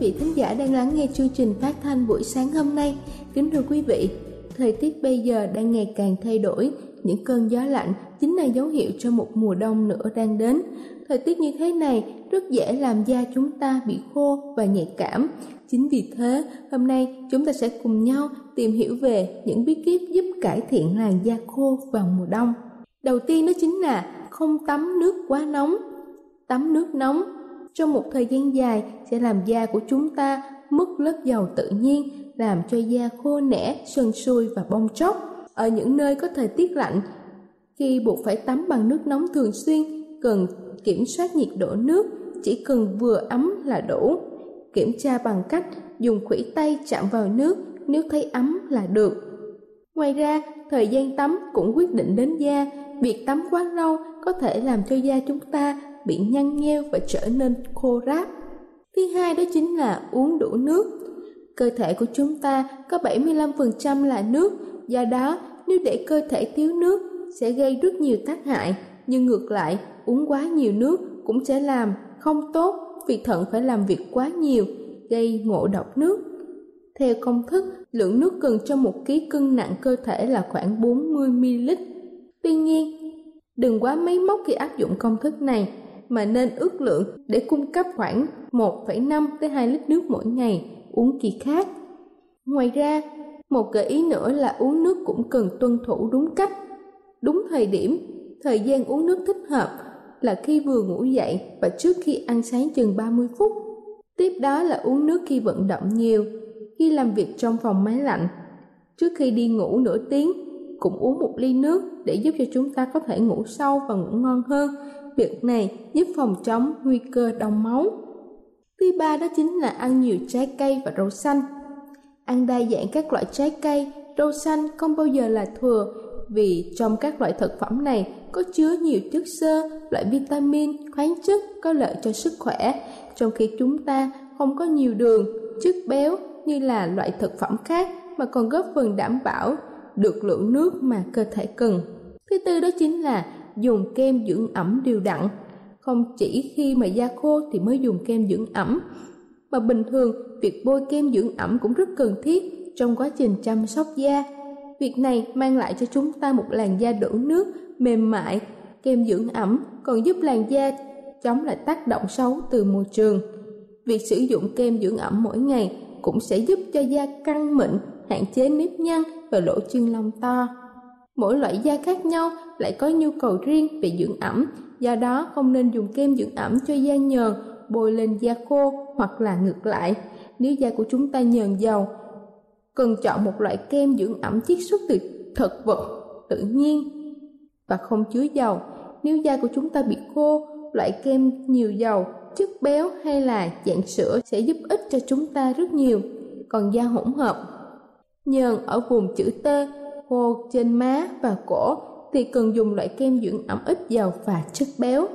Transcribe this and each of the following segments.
quý vị thính giả đang lắng nghe chương trình phát thanh buổi sáng hôm nay. Kính thưa quý vị, thời tiết bây giờ đang ngày càng thay đổi, những cơn gió lạnh chính là dấu hiệu cho một mùa đông nữa đang đến. Thời tiết như thế này rất dễ làm da chúng ta bị khô và nhạy cảm. Chính vì thế, hôm nay chúng ta sẽ cùng nhau tìm hiểu về những bí kíp giúp cải thiện làn da khô vào mùa đông. Đầu tiên đó chính là không tắm nước quá nóng. Tắm nước nóng trong một thời gian dài sẽ làm da của chúng ta mất lớp dầu tự nhiên, làm cho da khô nẻ, sần sùi và bong tróc. Ở những nơi có thời tiết lạnh, khi buộc phải tắm bằng nước nóng thường xuyên, cần kiểm soát nhiệt độ nước, chỉ cần vừa ấm là đủ. Kiểm tra bằng cách dùng khuỷu tay chạm vào nước, nếu thấy ấm là được. Ngoài ra, thời gian tắm cũng quyết định đến da. Việc tắm quá lâu có thể làm cho da chúng ta bị nhăn nheo và trở nên khô ráp. Thứ hai đó chính là uống đủ nước. Cơ thể của chúng ta có 75% là nước, do đó nếu để cơ thể thiếu nước sẽ gây rất nhiều tác hại, nhưng ngược lại uống quá nhiều nước cũng sẽ làm không tốt vì thận phải làm việc quá nhiều, gây ngộ độc nước. Theo công thức, lượng nước cần cho một ký cân nặng cơ thể là khoảng 40ml. Tuy nhiên, đừng quá máy móc khi áp dụng công thức này, mà nên ước lượng để cung cấp khoảng 1,5 tới 2 lít nước mỗi ngày, uống kỳ khác. Ngoài ra, một gợi ý nữa là uống nước cũng cần tuân thủ đúng cách, đúng thời điểm, thời gian uống nước thích hợp là khi vừa ngủ dậy và trước khi ăn sáng chừng 30 phút. Tiếp đó là uống nước khi vận động nhiều, khi làm việc trong phòng máy lạnh. Trước khi đi ngủ nửa tiếng, cũng uống một ly nước để giúp cho chúng ta có thể ngủ sâu và ngủ ngon hơn Việc này giúp phòng chống nguy cơ đông máu. Thứ ba đó chính là ăn nhiều trái cây và rau xanh. Ăn đa dạng các loại trái cây, rau xanh không bao giờ là thừa vì trong các loại thực phẩm này có chứa nhiều chất xơ, loại vitamin, khoáng chất có lợi cho sức khỏe, trong khi chúng ta không có nhiều đường, chất béo như là loại thực phẩm khác mà còn góp phần đảm bảo được lượng nước mà cơ thể cần. Thứ tư đó chính là dùng kem dưỡng ẩm đều đặn. Không chỉ khi mà da khô thì mới dùng kem dưỡng ẩm, mà bình thường việc bôi kem dưỡng ẩm cũng rất cần thiết trong quá trình chăm sóc da. Việc này mang lại cho chúng ta một làn da đủ nước, mềm mại. Kem dưỡng ẩm còn giúp làn da chống lại tác động xấu từ môi trường. Việc sử dụng kem dưỡng ẩm mỗi ngày cũng sẽ giúp cho da căng mịn, hạn chế nếp nhăn và lỗ chân lông to. Mỗi loại da khác nhau lại có nhu cầu riêng về dưỡng ẩm, do đó không nên dùng kem dưỡng ẩm cho da nhờn bôi lên da khô hoặc là ngược lại. Nếu da của chúng ta nhờn dầu, cần chọn một loại kem dưỡng ẩm chiết xuất từ thực vật tự nhiên và không chứa dầu. Nếu da của chúng ta bị khô, loại kem nhiều dầu, chất béo hay là dạng sữa sẽ giúp ích cho chúng ta rất nhiều. Còn da hỗn hợp, nhờn ở vùng chữ T khô trên má và cổ thì cần dùng loại kem dưỡng ẩm ít dầu và chất béo.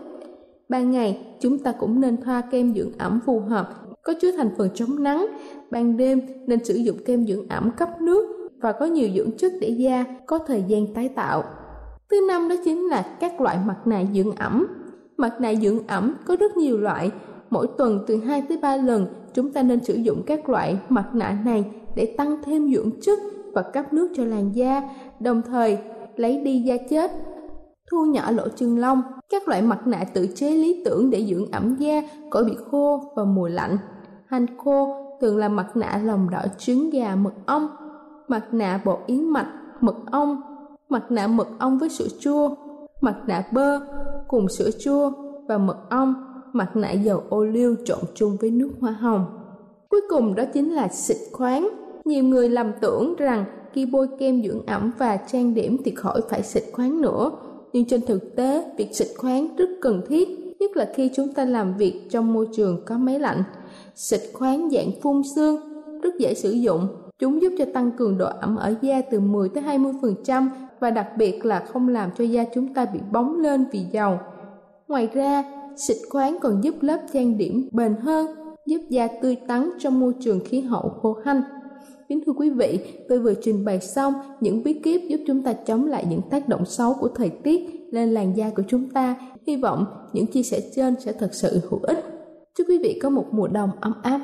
Ban ngày, chúng ta cũng nên thoa kem dưỡng ẩm phù hợp, có chứa thành phần chống nắng. Ban đêm nên sử dụng kem dưỡng ẩm cấp nước và có nhiều dưỡng chất để da có thời gian tái tạo. Thứ năm đó chính là các loại mặt nạ dưỡng ẩm. Mặt nạ dưỡng ẩm có rất nhiều loại, mỗi tuần từ 2 tới 3 lần chúng ta nên sử dụng các loại mặt nạ này để tăng thêm dưỡng chất và cấp nước cho làn da, đồng thời lấy đi da chết, thu nhỏ lỗ chân lông. Các loại mặt nạ tự chế lý tưởng để dưỡng ẩm da khỏi bị khô và mùa lạnh. Hành khô thường là mặt nạ lòng đỏ trứng gà mật ong, mặt nạ bột yến mạch, mật ong, mặt nạ mật ong với sữa chua, mặt nạ bơ cùng sữa chua và mật ong, mặt nạ dầu ô liu trộn chung với nước hoa hồng. Cuối cùng đó chính là xịt khoáng nhiều người lầm tưởng rằng khi bôi kem dưỡng ẩm và trang điểm thì khỏi phải xịt khoáng nữa. Nhưng trên thực tế, việc xịt khoáng rất cần thiết, nhất là khi chúng ta làm việc trong môi trường có máy lạnh. Xịt khoáng dạng phun xương rất dễ sử dụng. Chúng giúp cho tăng cường độ ẩm ở da từ 10 tới 20% và đặc biệt là không làm cho da chúng ta bị bóng lên vì dầu. Ngoài ra, xịt khoáng còn giúp lớp trang điểm bền hơn, giúp da tươi tắn trong môi trường khí hậu khô hanh. Kính thưa quý vị, tôi vừa trình bày xong những bí kíp giúp chúng ta chống lại những tác động xấu của thời tiết lên làn da của chúng ta. Hy vọng những chia sẻ trên sẽ thật sự hữu ích. Chúc quý vị có một mùa đông ấm áp.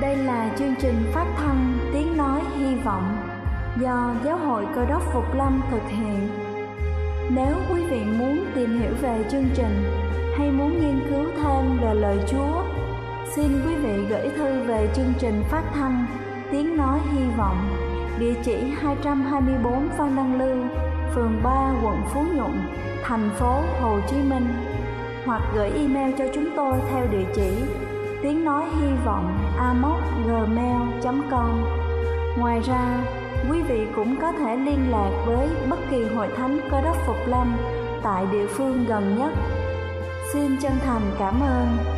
Đây là chương trình phát thanh Tiếng Nói Hy Vọng do Giáo hội Cơ đốc Phục Lâm thực hiện. Nếu quý vị muốn tìm hiểu về chương trình hay muốn nghiên cứu thêm về lời Chúa, xin quý vị gửi thư về chương trình phát thanh Tiếng Nói Hy Vọng, địa chỉ 224 Phan Đăng Lưu, phường 3, quận Phú Nhuận, thành phố Hồ Chí Minh hoặc gửi email cho chúng tôi theo địa chỉ tiếng nói hy vọng amoc.gmail.com Ngoài ra, quý vị cũng có thể liên lạc với bất kỳ hội thánh cơ đốc Phục Lâm tại địa phương gần nhất. Xin chân thành cảm ơn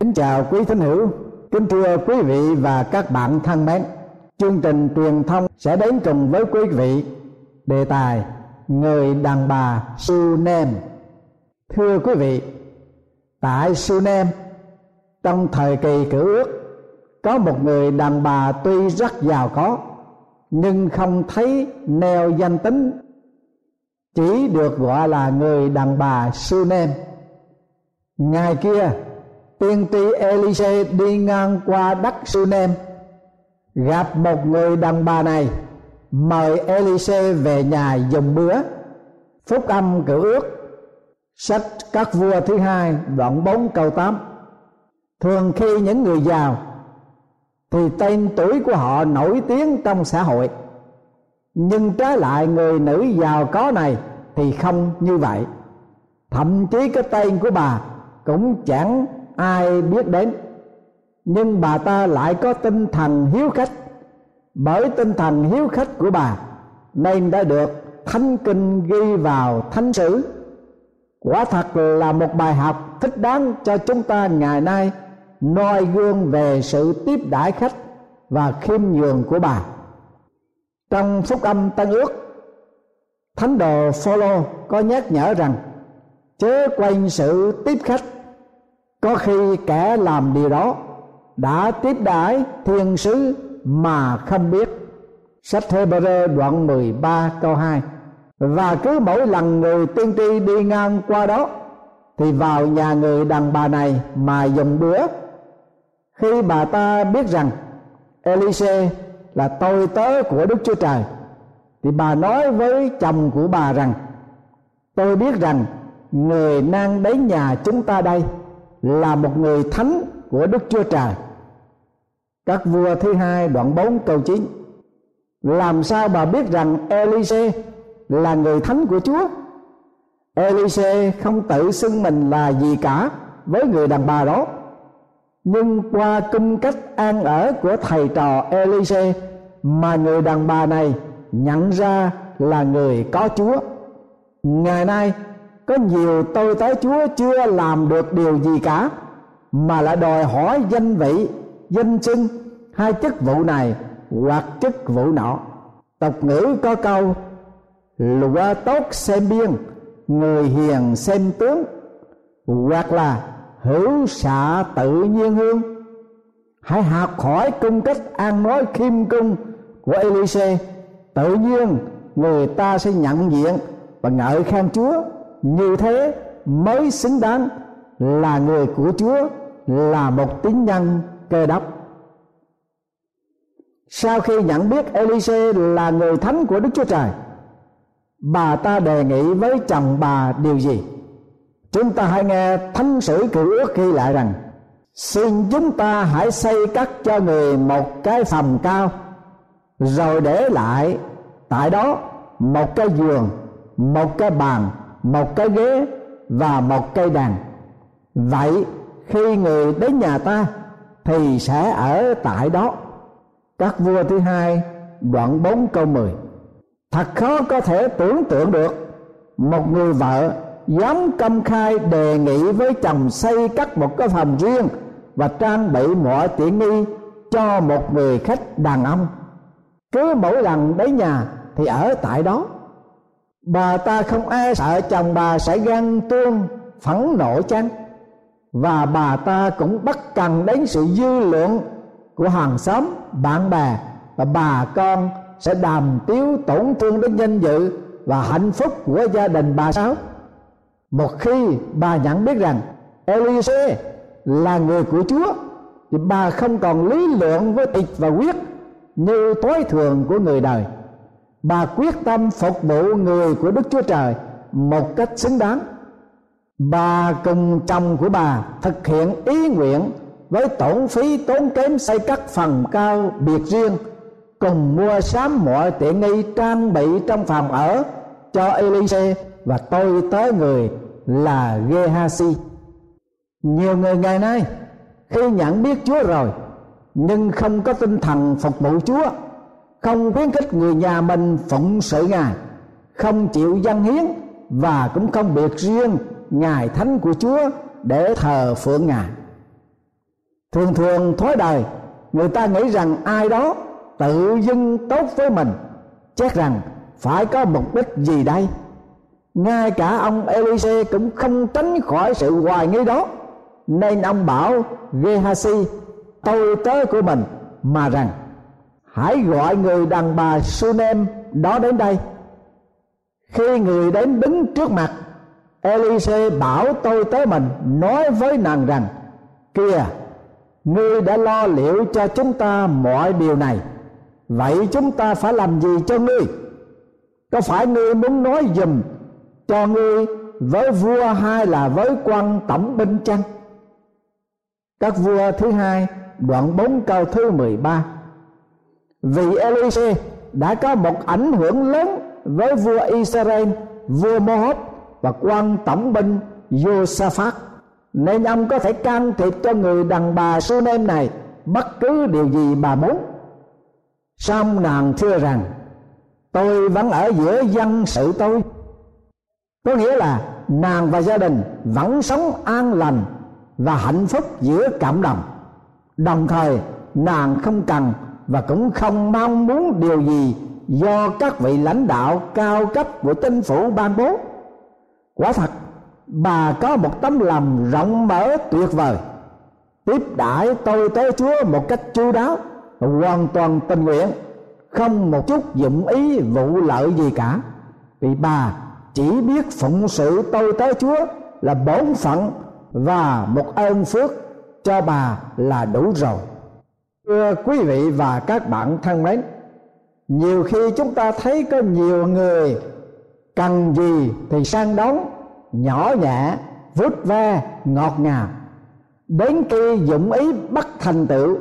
Kính chào quý thính hữu, kính thưa quý vị và các bạn thân mến. Chương trình truyền thông sẽ đến cùng với quý vị đề tài người đàn bà Sunem. Thưa quý vị, tại Sunem trong thời kỳ cử ước có một người đàn bà tuy rất giàu có nhưng không thấy neo danh tính chỉ được gọi là người đàn bà Sunem. Ngày kia tiên tri Elise đi ngang qua đất Sunem, gặp một người đàn bà này, mời Elise về nhà dùng bữa phúc âm cử ước, sách các vua thứ hai, đoạn 4 câu 8 thường khi những người giàu, thì tên tuổi của họ nổi tiếng trong xã hội. Nhưng trái lại người nữ giàu có này thì không như vậy. Thậm chí cái tên của bà cũng chẳng ai biết đến? Nhưng bà ta lại có tinh thần hiếu khách. Bởi tinh thần hiếu khách của bà, nên đã được thánh kinh ghi vào thánh sử quả thật là một bài học thích đáng cho chúng ta ngày nay, noi gương về sự tiếp đãi khách và khiêm nhường của bà. Trong phúc âm tân ước, thánh đồ Phaolô có nhắc nhở rằng, chớ quanh sự tiếp khách có khi kẻ làm điều đó đã tiếp đãi thiên sứ mà không biết. Sách Hebrew đoạn 13 câu 2 và cứ mỗi lần người tiên tri đi ngang qua đó, thì vào nhà người đàn bà này mà dùng bữa khi bà ta biết rằng Elise là tôi tớ của Đức Chúa Trời, thì bà nói với chồng của bà rằng, tôi biết rằng người đang đến nhà chúng ta đây là một người thánh của Đức Chúa Trời. Các vua thứ hai đoạn 4 câu 9 làm sao bà biết rằng Elise là người thánh của Chúa? Elise không tự xưng mình là gì cả với người đàn bà đó. Nhưng qua cung cách an ở của thầy trò Elise mà người đàn bà này nhận ra là người có Chúa. Ngày nay có nhiều tôi tới Chúa chưa làm được điều gì cả mà lại đòi hỏi danh vị, danh xưng hai chức vụ này hoặc chức vụ nọ. Tộc ngữ có câu lụa tốt xem biên, người hiền xem tướng hoặc là hữu xạ tự nhiên hương. Hãy học hỏi cung cách ăn nói khiêm cung của Elise. Tự nhiên người ta sẽ nhận diện và ngợi khen Chúa như thế mới xứng đáng là người của Chúa, là một tín nhân cơ đốc. Sau khi nhận biết Elise là người thánh của Đức Chúa Trời, bà ta đề nghị với chồng bà điều gì? Chúng ta hãy nghe thánh sử cựu ước ghi lại rằng, xin chúng ta hãy xây cất cho người một cái phòng cao, rồi để lại tại đó một cái giường, một cái bàn một cái ghế và một cây đàn. Vậy khi người đến nhà ta thì sẽ ở tại đó. Các vua thứ hai đoạn 4 câu 10 thật khó có thể tưởng tượng được, một người vợ dám công khai đề nghị với chồng xây cất một cái phòng riêng và trang bị mọi tiện nghi cho một người khách đàn ông. Cứ mỗi lần đến nhà thì ở tại đó bà ta không e sợ chồng bà sẽ gan tuông, phẫn nộ chăng và bà ta cũng bất cần đến sự dư luận của hàng xóm, bạn bè. Và bà con sẽ đàm tiếu tổn thương đến danh dự và hạnh phúc của gia đình bà sáu. Một khi bà nhận biết rằng Elise là người của Chúa, thì bà không còn lý lượng với tịch và quyết như tối thường của người đời bà quyết tâm phục vụ người của Đức Chúa Trời một cách xứng đáng. Bà cùng chồng của bà thực hiện ý nguyện với tổn phí tốn kém xây cất phần cao biệt riêng, cùng mua sắm mọi tiện nghi trang bị trong phòng ở cho Elise và tôi tới người là Gehazi. Nhiều người ngày nay khi nhận biết Chúa rồi, nhưng không có tinh thần phục vụ Chúa không khuyến khích người nhà mình phụng sự Ngài. Không chịu dân hiến và cũng không biệt riêng ngài thánh của Chúa để thờ phượng Ngài. Thường thường thói đời, người ta nghĩ rằng ai đó tự dưng tốt với mình chắc rằng phải có mục đích gì đây? Ngay cả ông Elise cũng không tránh khỏi sự hoài nghi đó. Nên ông bảo Gehazi, tôi tớ của mình, mà rằng hãy gọi người đàn bà Sunem đó đến đây. Khi người đến đứng trước mặt, Elise bảo tôi tới mình, nói với nàng rằng, kìa, ngươi đã lo liệu cho chúng ta mọi điều này. Vậy chúng ta phải làm gì cho ngươi? Có phải ngươi muốn nói dùm cho ngươi với vua hay là với quan tổng binh chăng? Các vua thứ hai đoạn 4 câu thứ 13 vì Elise đã có một ảnh hưởng lớn với vua Israel, vua Moab và quan tổng binh Josaphat nên ông có thể can thiệp cho người đàn bà Sunem này bất cứ điều gì bà muốn. Xong nàng thưa rằng, tôi vẫn ở giữa dân sự tôi. Có nghĩa là nàng và gia đình vẫn sống an lành và hạnh phúc giữa cảm đồng. Đồng thời, nàng không cần và cũng không mong muốn điều gì do các vị lãnh đạo cao cấp của chính phủ ban bố. Quả thật, bà có một tấm lòng rộng mở tuyệt vời. Tiếp đãi tôi tới chúa một cách chu đáo, hoàn toàn tình nguyện, không một chút dụng ý vụ lợi gì cả. Vì bà chỉ biết phụng sự tôi tới chúa là bổn phận và một ơn phước cho bà là đủ rồi thưa quý vị và các bạn thân mến, nhiều khi chúng ta thấy có nhiều người cần gì thì sang đón, nhỏ nhẹ, vút ve, ngọt ngào. Đến khi dụng ý bất thành tựu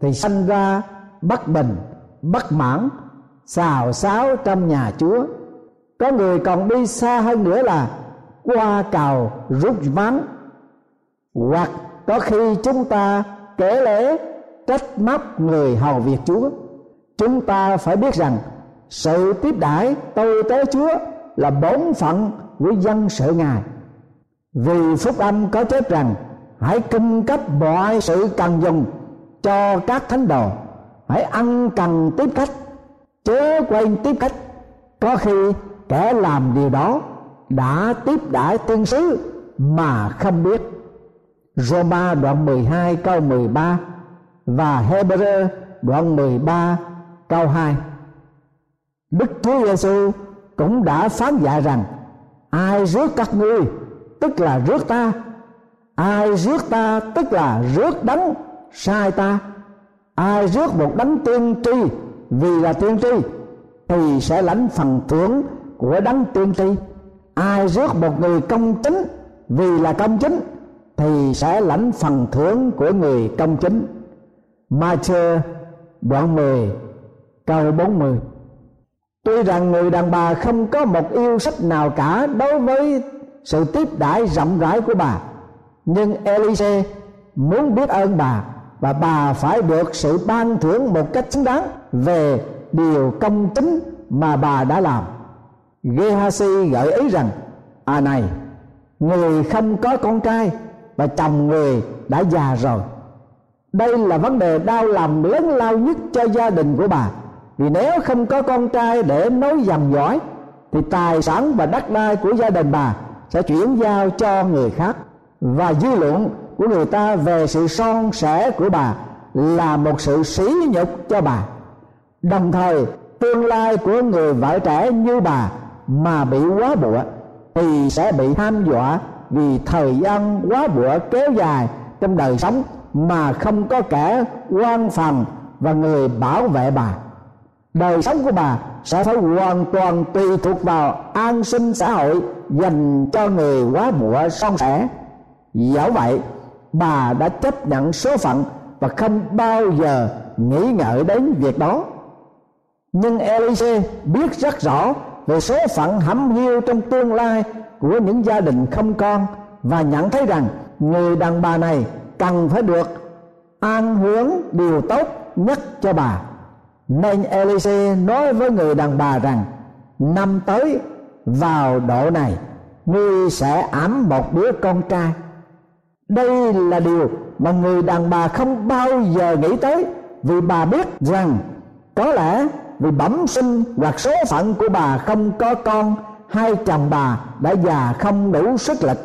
thì sanh ra bất bình, bất mãn, xào xáo trong nhà chúa. Có người còn đi xa hơn nữa là qua cầu rút ván, hoặc có khi chúng ta kể lễ trách móc người hầu việc chúa. Chúng ta phải biết rằng, sự tiếp đãi tôi tới chúa là bổn phận của dân sự ngài. Vì phúc âm có chép rằng, hãy cung cấp mọi sự cần dùng cho các thánh đồ. Hãy ăn cần tiếp khách, chớ quên tiếp khách. Có khi kẻ làm điều đó đã tiếp đãi tiên sứ mà không biết. Roma đoạn 12 câu 13 và Hebrew, đoạn 13 câu 2 Đức Chúa Giêsu cũng đã phán dạy rằng, ai rước các ngươi, tức là rước ta. Ai rước ta, tức là rước đấng sai ta. Ai rước một đấng tiên tri, vì là tiên tri, thì sẽ lãnh phần thưởng của đấng tiên tri. Ai rước một người công chính, vì là công chính, thì sẽ lãnh phần thưởng của người công chính. Matthew đoạn 10 câu 40 Tuy rằng người đàn bà không có một yêu sách nào cả đối với sự tiếp đãi rộng rãi của bà, nhưng Elise muốn biết ơn bà và bà phải được sự ban thưởng một cách xứng đáng về điều công chính mà bà đã làm. Gehazi gợi ý rằng à này, người không có con trai và chồng người đã già rồi đây là vấn đề đau lòng lớn lao nhất cho gia đình của bà. Vì nếu không có con trai để nối dòng dõi, thì tài sản và đất đai của gia đình bà sẽ chuyển giao cho người khác. Và dư luận của người ta về sự son sẻ của bà là một sự sỉ nhục cho bà. Đồng thời, tương lai của người vợ trẻ như bà mà bị quá bụa thì sẽ bị ham dọa vì thời gian quá bụa kéo dài trong đời sống mà không có kẻ quan phòng và người bảo vệ bà. Đời sống của bà sẽ phải hoàn toàn tùy thuộc vào an sinh xã hội dành cho người quá bụa son sẻ. Dẫu vậy, bà đã chấp nhận số phận và không bao giờ nghĩ ngợi đến việc đó. Nhưng Elise biết rất rõ về số phận hẩm hiu trong tương lai của những gia đình không con và nhận thấy rằng người đàn bà này cần phải được an hướng điều tốt nhất cho bà. Nên Elise nói với người đàn bà rằng, năm tới, vào độ này, ngươi sẽ ẵm một đứa con trai. Đây là điều mà người đàn bà không bao giờ nghĩ tới, vì bà biết rằng có lẽ vì bẩm sinh hoặc số phận của bà không có con, hai chồng bà đã già không đủ sức lực,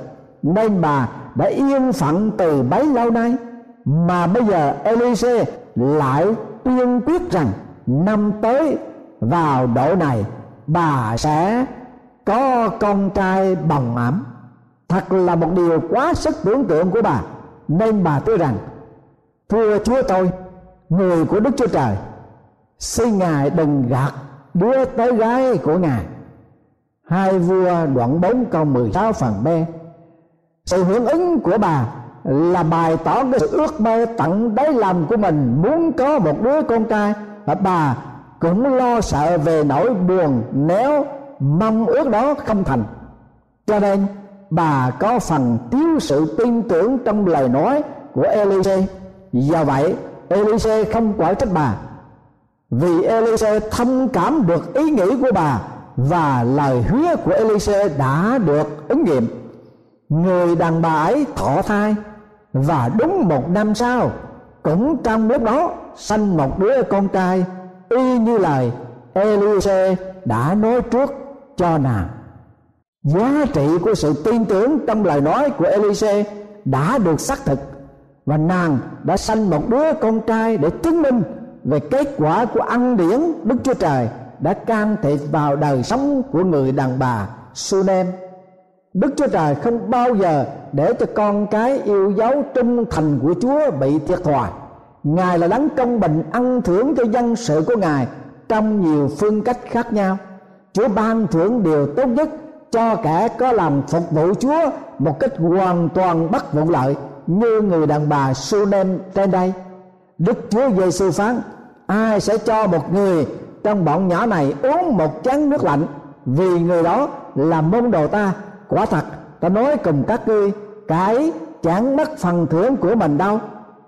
nên bà đã yên phận từ bấy lâu nay, mà bây giờ Elise lại tuyên quyết rằng năm tới vào độ này bà sẽ có con trai bồng ẩm. Thật là một điều quá sức tưởng tượng của bà, nên bà tôi rằng, thưa chúa tôi, người của đức chúa trời, xin ngài đừng gạt đứa tới gái của ngài. Hai vua đoạn 4 câu 16 phần b sự hưởng ứng của bà là bày tỏ cái sự ước mơ tận đáy lòng của mình muốn có một đứa con trai. Và bà cũng lo sợ về nỗi buồn nếu mong ước đó không thành. Cho nên bà có phần thiếu sự tin tưởng trong lời nói của Elise. Do vậy, Elise không quả trách bà. Vì Elise thông cảm được ý nghĩ của bà và lời hứa của Elise đã được ứng nghiệm người đàn bà ấy thọ thai, và đúng một năm sau, cũng trong lúc đó, sanh một đứa con trai, y như lời Elise đã nói trước cho nàng giá trị của sự tin tưởng trong lời nói của Elise đã được xác thực, và nàng đã sanh một đứa con trai để chứng minh về kết quả của ăn điển Đức Chúa Trời đã can thiệp vào đời sống của người đàn bà Sunem. Đức Chúa Trời không bao giờ để cho con cái yêu dấu trung thành của Chúa bị thiệt thòi. Ngài là đấng công bình ăn thưởng cho dân sự của Ngài trong nhiều phương cách khác nhau. Chúa ban thưởng điều tốt nhất cho kẻ có làm phục vụ Chúa một cách hoàn toàn bất vụ lợi, như người đàn bà Sunem trên đây. Đức Chúa Giêsu phán: Ai sẽ cho một người trong bọn nhỏ này uống một chén nước lạnh vì người đó là môn đồ ta quả thật, ta nói cùng các ngươi, cái chẳng mất phần thưởng của mình đâu.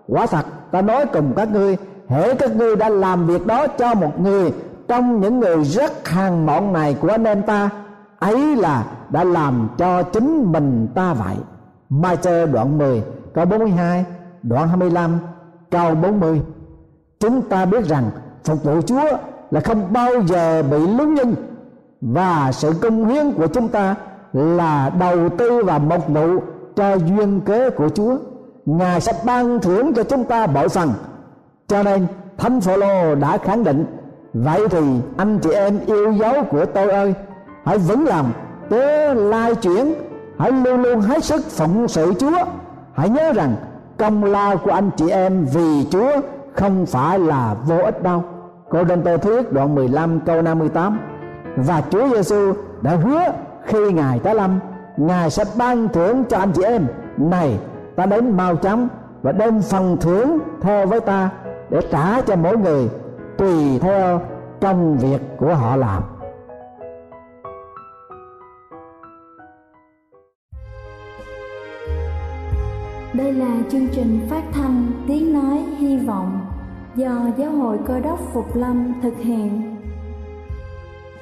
Quả thật, ta nói cùng các ngươi, hễ các ngươi đã làm việc đó cho một người trong những người rất hàng mọn này của anh em ta, ấy là đã làm cho chính mình ta vậy. Mai Chơ đoạn 10 câu 42 đoạn 25 câu 40 chúng ta biết rằng phục vụ Chúa là không bao giờ bị lúng nhân và sự công hiến của chúng ta là đầu tư và một vụ cho duyên kế của Chúa. Ngài sẽ ban thưởng cho chúng ta bội phần cho nên Thánh Phaolô đã khẳng định, vậy thì anh chị em yêu dấu của tôi ơi, hãy vững lòng, tớ lai chuyển, hãy luôn luôn hết sức phụng sự Chúa. Hãy nhớ rằng công lao của anh chị em vì Chúa không phải là vô ích đâu. Cô đơn Tô Thuyết đoạn 15 câu 58 Và Chúa Giêsu đã hứa khi Ngài tới lâm, Ngài sẽ ban thưởng cho anh chị em Này, ta đến mau chóng Và đem phần thưởng theo với ta Để trả cho mỗi người Tùy theo công việc của họ làm Đây là chương trình phát thanh Tiếng Nói Hy Vọng do Giáo hội Cơ đốc Phục Lâm thực hiện.